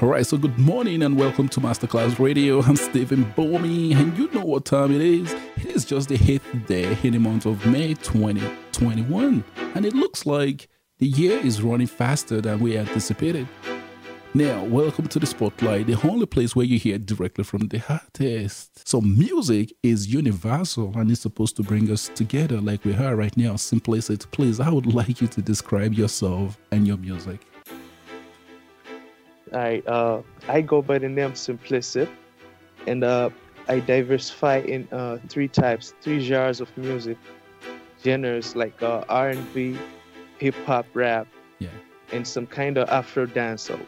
All right, so good morning and welcome to Masterclass Radio. I'm Stephen Bomi, and you know what time it is. It is just the eighth day in the month of May 2021, and it looks like the year is running faster than we anticipated. Now, welcome to the Spotlight, the only place where you hear directly from the artist. So, music is universal and it's supposed to bring us together like we are right now. Simply said, please, I would like you to describe yourself and your music. I uh, I go by the name Simplicit, and uh, I diversify in uh, three types, three genres of music, genres like uh, R&B, hip hop, rap, Yeah. and some kind of Afro dancehall.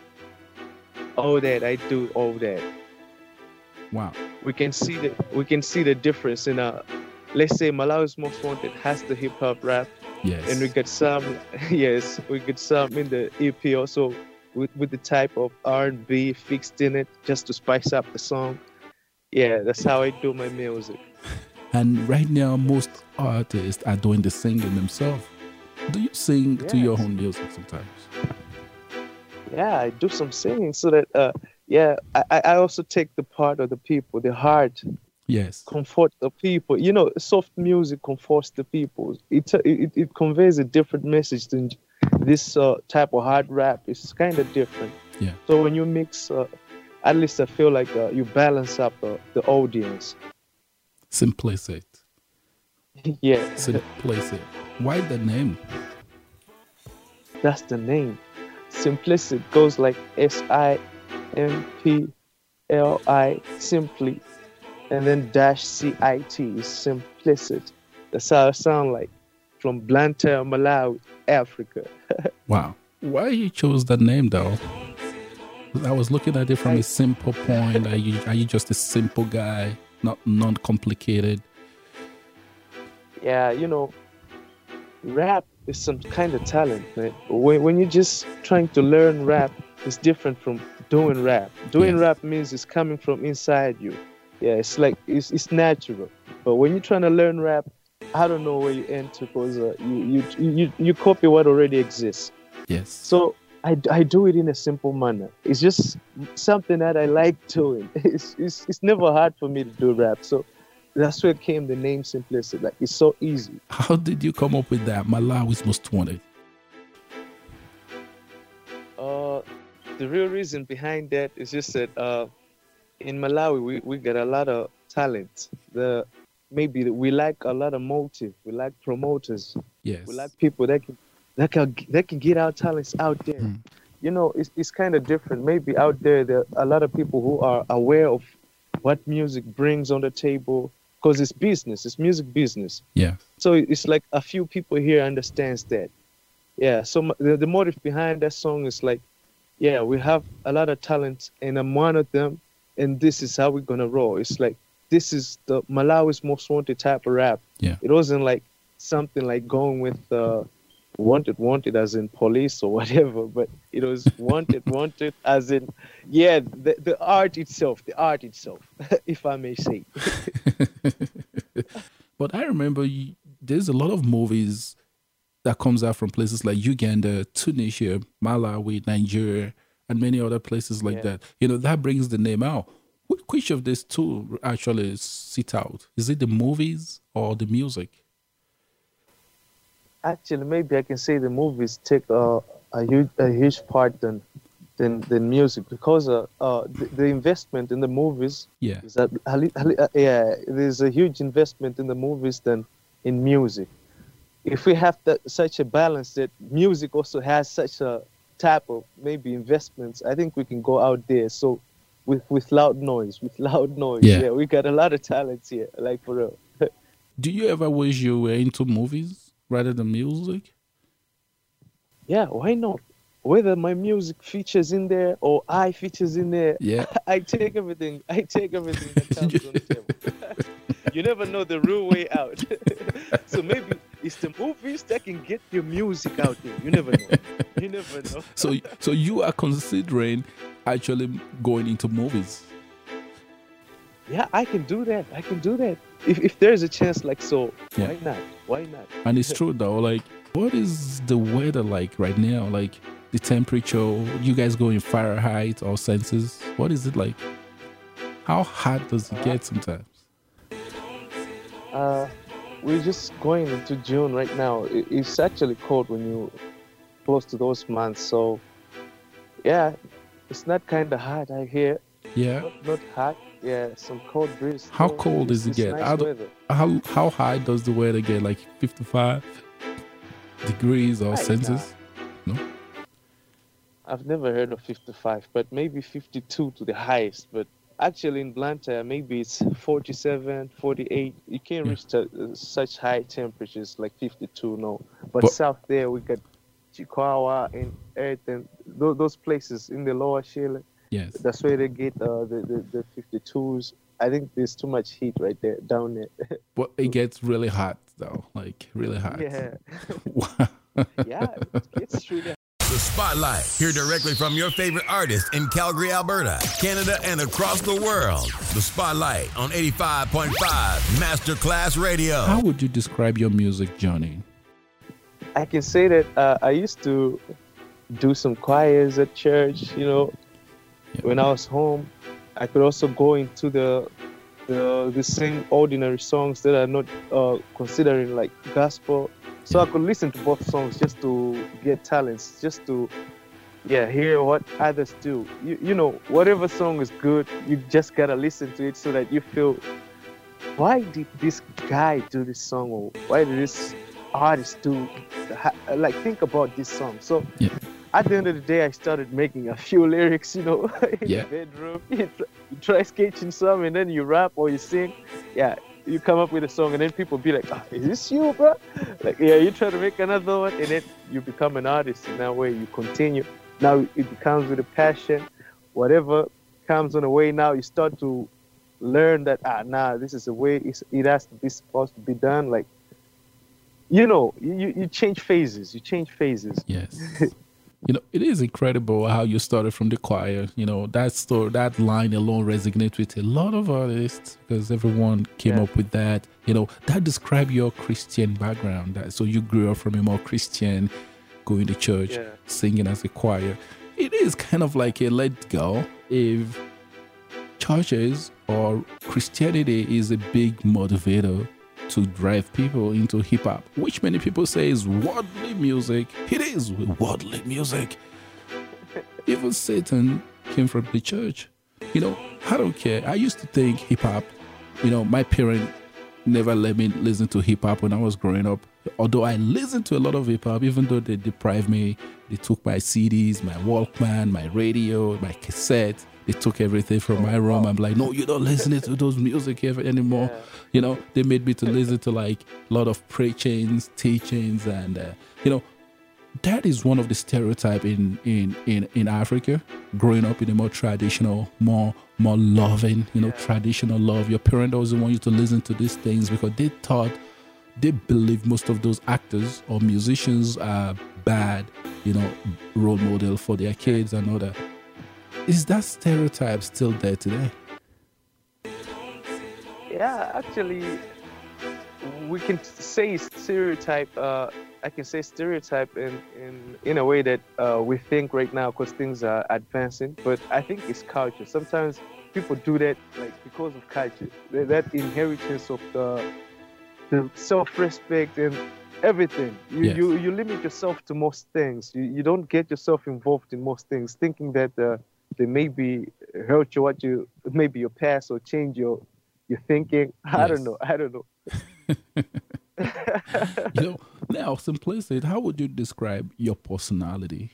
All that I do, all that. Wow. We can see the we can see the difference in uh, let's say Malawi's Most Wanted has the hip hop rap, Yes. and we get some yes we get some in the ep also with, with the type of r&b fixed in it just to spice up the song yeah that's how i do my music And right now, most artists are doing the singing themselves. Do you sing to your own music sometimes? yeah i do some singing so that uh yeah i, I I also take the part of the people the heart Yes. comfort the people you know soft music comforts the people it it, it conveys a different message than this uh, type of hard rap is kind of different Yeah. so when you mix uh, at least i feel like uh, you balance up uh, the audience Simplicity. yeah Simplicity. Why the name? that's the name simplicity goes like s-i-m-p-l-i simply and then dash c-i-t is simplicity that's how it sound like from blantyre malawi africa Wow. Why you chose that name though? I was looking at it from a simple point. Are you are you just a simple guy, not non complicated? yeah, you know, rap is some kind of talent, man. When, when you're just trying to learn rap, it's different from doing rap. Doing rap means it's coming from inside you. Yeah, it's like it's, it's natural. But when you're trying to learn rap, I don't know where you enter because uh, you, you you you copy what already exists. Yes. So I, I do it in a simple manner. It's just something that I like doing. It's, it's, it's never hard for me to do rap. So that's where came the name Simplicity. Like it's so easy. How did you come up with that? Malawi's most wanted. Uh, the real reason behind that is just that uh, in Malawi we, we got a lot of talent. The maybe we like a lot of motive. We like promoters. Yes. We like people that can that can that can get our talents out there. Mm. You know, it's it's kind of different. Maybe out there there are a lot of people who are aware of what music brings on the table because it's business. It's music business. Yeah. So it's like a few people here understands that. Yeah. So the, the motive behind that song is like, yeah, we have a lot of talent, and I'm one of them, and this is how we're gonna roll. It's like this is the Malawi's most wanted type of rap. Yeah. It wasn't like something like going with uh, wanted, wanted as in police or whatever, but it was wanted, wanted as in, yeah, the, the art itself, the art itself, if I may say. but I remember you, there's a lot of movies that comes out from places like Uganda, Tunisia, Malawi, Nigeria, and many other places like Yeah. that. You know, that brings the name out. Wh- Which of these two actually sit out? Is it the movies or the music? Actually, maybe I can say the movies take uh, a huge a huge part than than, than music because uh, uh, the, the investment in the movies Yeah. is that a a uh, yeah there's a huge investment in the movies than in music. If we have that, such a balance that music also has such a type of maybe investments, I think we can go out there. So with with loud noise, with loud noise, Yeah. yeah, we got a lot of talents here, like for real. Do you ever wish you were into movies rather than music? Yeah, why not? Whether my music features in there or I features in there, Yeah. I take everything. I take everything that comes on the table. you never know the real way out. so maybe it's the movies that can get your music out there. You never know. You never know. So, so you are considering actually going into movies? Yeah, I can do that. I can do that. If if there's a chance, like so, Yeah. why not? Why not? And it's true though. Like, what is the weather like right now? Like, the temperature? You guys go in Fahrenheit or Celsius? What is it like? How hot does it get sometimes? Uh, we're just going into June right now. It's actually cold when you close to those months. So, yeah, it's not kind of hot. I hear. Yeah. Not, not hot. Yeah, some cold breeze. How cold does it get? Nice how, how, high does the weather get? Like 55 degrees or Celsius? No. I've never heard of 55, but maybe 52 to the highest. But actually in Blantyre, maybe it's 47, 48. You can't reach to, uh, such high temperatures like 52, no. But, but south there, we got Chikwawa and everything. Those, those places in the lower Shire. Yes. That's where they get uh, the, the, the 52s. I think there's too much heat right there, down there. but it gets really hot, though. Like, really hot. Yeah. yeah, it gets really the Spotlight. Hear directly from your favorite artist in Calgary, Alberta, Canada, and across the world. The Spotlight on 85.5 Masterclass Radio. How would you describe your music Johnny? I can say that uh, I used to do some choirs at church, you know, yeah. when I was home. I could also go into the the, the same ordinary songs that are not uh, considering like gospel so I could listen to both songs just to get talents, just to yeah, hear what others do. You you know, whatever song is good, you just gotta listen to it so that you feel why did this guy do this song or why did this artist do like think about this song. So yeah. At the end of the day I started making a few lyrics, you know, in yeah. the bedroom. You try, you try sketching some and then you rap or you sing. Yeah, you come up with a song and then people be like, oh, is this you, bro? Like, yeah, you try to make another one and then you become an artist in that way. You continue. Now it becomes with a passion. Whatever comes on the way now, you start to learn that, ah, nah, this is the way it has to be supposed to be done. Like, you know, you, you change phases. You change phases. Yes. You know, it is incredible how you started from the choir. You know, that story, that line alone resonates with a lot of artists because everyone came yeah. up with that. You know, that describe your Christian background. That, so you grew up from a more Christian, going to church, yeah. singing as a choir. It is kind of like a let go if churches or Christianity is a big motivator to drive people into hip hop, which many people say is worldly music. It is worldly music. Even Satan came from the church. You know, I don't care. I used to think hip hop, you know, my parents never let me listen to hip hop when I was growing up. Although I listened to a lot of hip hop, even though they deprived me, they took my CDs, my Walkman, my radio, my cassette they took everything from my room. I'm like, no, you don't listen to those music anymore. Yeah. You know, they made me to listen to like a lot of preachings, teachings, and uh, you know, that is one of the stereotype in in in in Africa. Growing up in a more traditional, more more loving, you know, yeah. traditional love. Your parent doesn't want you to listen to these things because they thought they believe most of those actors or musicians are bad, you know, role model for their kids and all that. Is that stereotype still there today? Yeah, actually, we can say stereotype. Uh, I can say stereotype in in, in a way that uh, we think right now because things are advancing. But I think it's culture. Sometimes people do that like because of culture. That inheritance of the the self-respect and everything. You, yes. you you limit yourself to most things. You you don't get yourself involved in most things, thinking that. Uh, they maybe hurt you what you maybe your past or change your your thinking. I don't know. I don't know. you know, now simplicity, how would you describe your personality?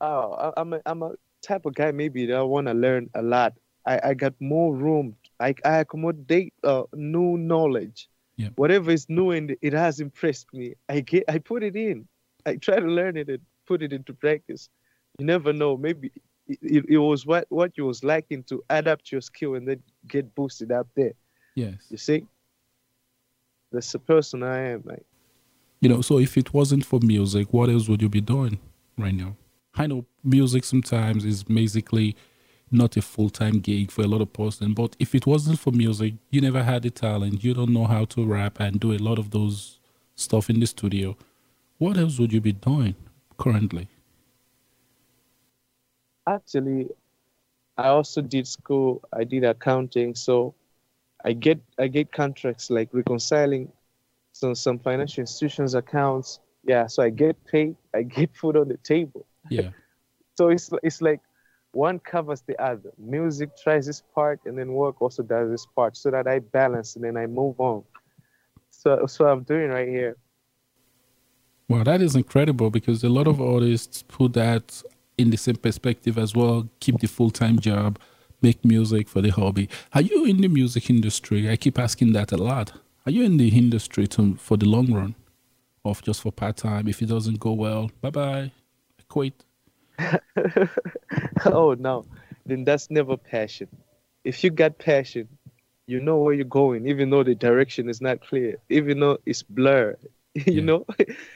Oh, I'm a, I'm a type of guy maybe that I want to learn a lot. I, I got more room. I, I accommodate uh, new knowledge. Yeah. Whatever is new and it has impressed me, I get I put it in. I try to learn it and put it into practice you never know. Maybe it, it, was what what you was liking to adapt your skill and then get boosted up there. Yes. You see, that's the person I am, like. You know, so if it wasn't for music, what else would you be doing right now? I know music sometimes is basically not a full time gig for a lot of person, but if it wasn't for music, you never had the talent, you don't know how to rap and do a lot of those stuff in the studio. What else would you be doing currently? Actually, I also did school. I did accounting, so I get I get contracts like reconciling some some financial institutions accounts. Yeah, so I get paid. I get food on the table. Yeah. So it's it's like one covers the other. Music tries this part, and then work also does this part, so that I balance and then I move on. So that's what I'm doing right here. Well, that is incredible because a lot of artists put that in the same perspective as well. Keep the full time job, make music for the hobby. Are you in the music industry? I keep asking that a lot. Are you in the industry to, for the long run, or just for part time? If it doesn't go well, bye bye, quit. oh no, then that's never passion. If you got passion, you know where you're going, even though the direction is not clear, even though it's blurred. you Yeah. know,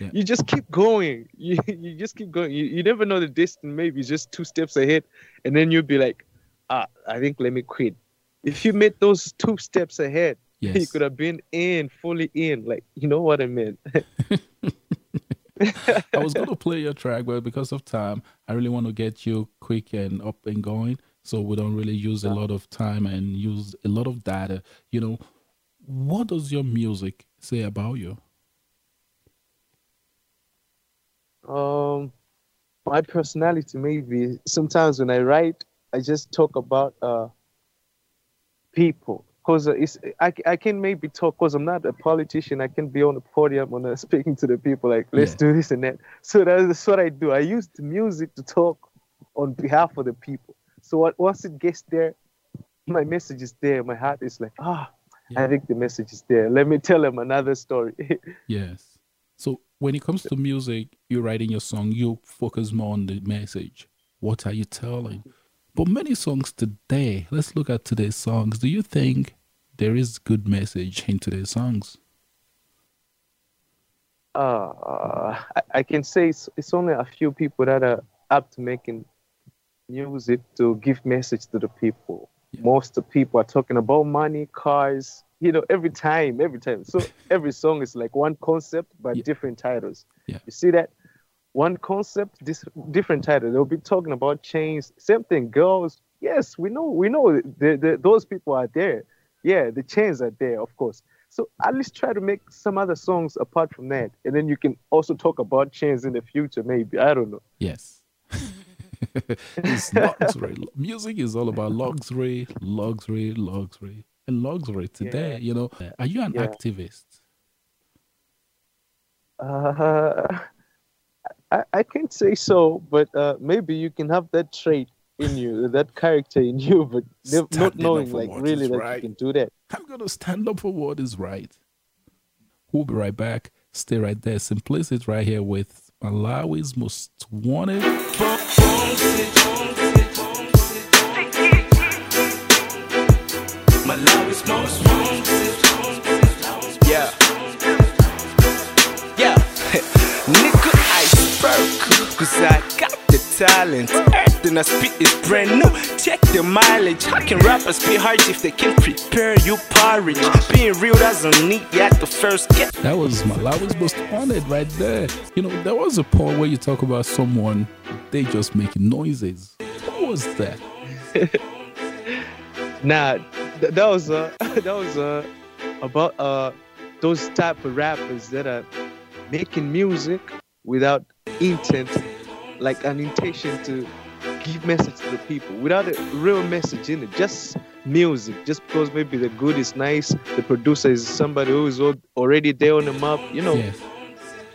Yeah. you just keep going. You you just keep going. You, you never know the distance. Maybe it's just two steps ahead, and then you'll be like, ah, I think let me quit. If you made those two steps ahead, you could have been in, fully in. Like you know what I mean. I was going to play your track, but because of time, I really want to get you quick and up and going so we don't really use a lot of time and use a lot of data. You know, what does your music say about you? Um, my personality maybe sometimes when I write, I just talk about uh people because it's I, I can maybe talk because I'm not a politician. I can be on the podium I'm speaking to the people like let's Yeah. do this and that. So that's what I do. I use the music to talk on behalf of the people. So what, once it gets there, my message is there. My heart is like ah. Yeah. I think the message is there. Let me tell them another story. Yes. So when it comes to music, you're writing your song, you focus more on the message. What are you telling? But many songs today, let's look at today's songs. Do you think there is good message in today's songs? uh, I, I can say it's, it's only a few people that are up to making music to give message to the people. Yeah. Most of the people are talking about money, cars, you know, every time, every time. So every song is like one concept but Yeah. different titles. Yeah. You see that? One concept, this different title. They'll be talking about chains. Same thing, girls. Yes, we know, we know the, the, those people are there. Yeah, the chains are there, of course. So at least try to make some other songs apart from that, and then you can also talk about chains in the future. Maybe I don't know. Yes. it's luxury. Music is all about luxury, luxury, luxury, and luxury today. Yeah. You know, are you an Yeah. activist? Uh, I, I can't say so, but uh, maybe you can have that trait in you, that character in you, but ne- not knowing like really that right. you can do that. I'm going to stand up for what is right. We'll be right back. Stay right there. Simplicity right here with Malawi's most wanted. Malawi's most wanted. Yeah. Yeah. Nigga, I spark. Cause I got the talent. Everything I spit is brand new. Check the mileage. How can rappers be hard if they can prepare you porridge? Being real doesn't need you at the first get. That was Malawi's most wanted right there. You know, there was a part where you talk about someone, they just making noises. What was that? Nah, th- that was uh, that was uh, about uh, those type of rappers that are making music without intent, like an intention to give message to the people, without a real message in it. Just music, just because maybe the good is nice, the producer is somebody who is already there on the map. You know, Yes.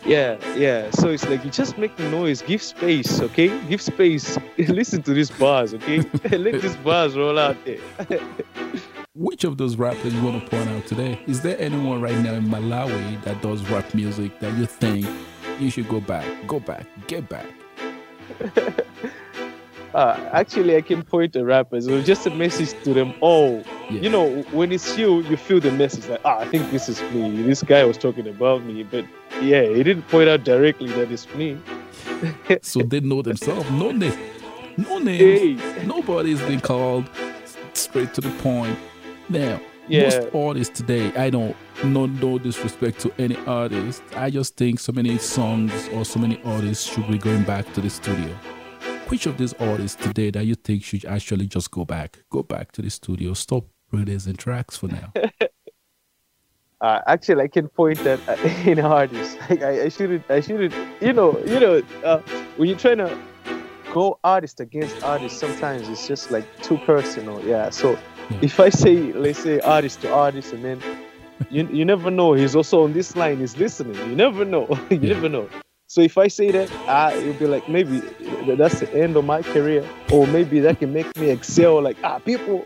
yeah, yeah. So it's like you just make noise, give space, okay? Give space. Listen to these bars, okay? Let these bars roll out there. Which of those rappers you want to point out today? Is there anyone right now in Malawi that does rap music that you think you should go back, go back, get back? Uh, actually, I can point to rappers. It was just a message to them all. Yeah. You know, when it's you, you feel the message like, ah, I think this is me. This guy was talking about me. But yeah, he didn't point out directly that it's me. so they know themselves. No name, no names. Hey. Nobody's been called straight to the point. Now, Yeah. most artists today, I don't no no disrespect to any artist. I just think so many songs or so many artists should be going back to the studio. Which of these artists today that you think should actually just go back, go back to the studio, stop releasing tracks for now? Uh, actually, I can point that uh, in artists. Like, I, I shouldn't. I shouldn't. You know. You know. Uh, when you're trying to go artist against artist, sometimes it's just like too personal. Yeah. So. If I say, let's say, artist to artist, and then you you never know. He's also on this line. He's listening. You never know. you Yeah. never know. So if I say that, ah, you'll be like, maybe that's the end of my career, or maybe that can make me excel. Like, ah, people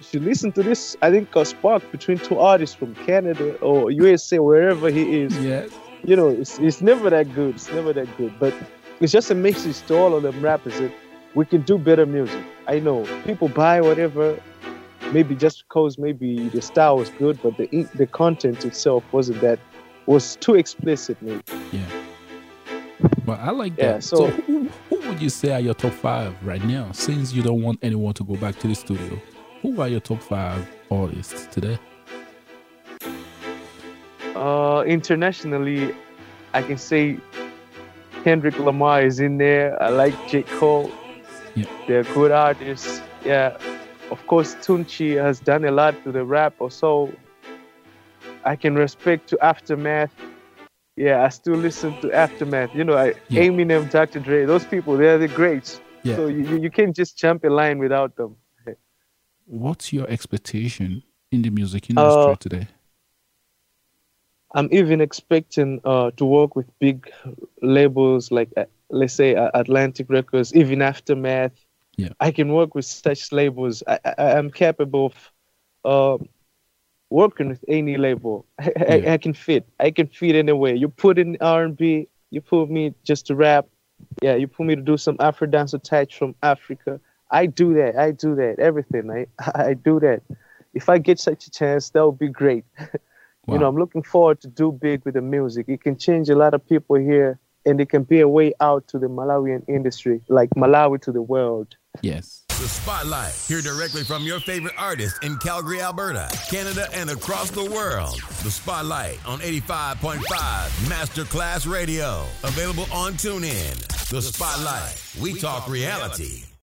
should listen to this. I think a spark between two artists from Canada or USA, wherever he is. yes. You know, it's it's never that good. It's never that good. But it's just a message to all of them rappers that we can do better music. I know people buy whatever, maybe just because maybe the style was good, but the the content itself wasn't that was too explicit, maybe. Yeah. Well, I like Yeah, that. So, so- who, who would you say are your top five right now? Since you don't want anyone to go back to the studio, who are your top five artists today? Uh, internationally, I can say Kendrick Lamar is in there. I like J. Cole. Yeah. They're good artists. Yeah. Of course, Tunechi has done a lot to the rap or so. I can respect to Aftermath. Yeah, I still listen to Aftermath. You know, I, Yeah. Eminem, Dr. Dre, those people, they're the greats. Yeah. So you, you- can't just jump a line without them. What's your expectation in the music industry Uh, today? I'm even expecting uh, to work with big labels like, uh, let's say, uh, Atlantic Records, even Aftermath. Yeah. I can work with such labels. I, I, I'm capable of uh, working with any label. I, I, Yeah. I can fit. I can fit anywhere. You put in R&B, you put me just to rap. Yeah, you put me to do some Afro dance attached from Africa. I do that. I do that. Everything. I, I do that. If I get such a chance, that would be great. You know, I'm looking forward to do big with the music. It can change a lot of people here, and it can be a way out to the Malawian industry, like Malawi to the world. Yes. The Spotlight. Hear directly from your favorite artist in Calgary, Alberta, Canada, and across the world. The Spotlight on 85.5 Masterclass Radio. Available on TuneIn. The Spotlight. We talk reality.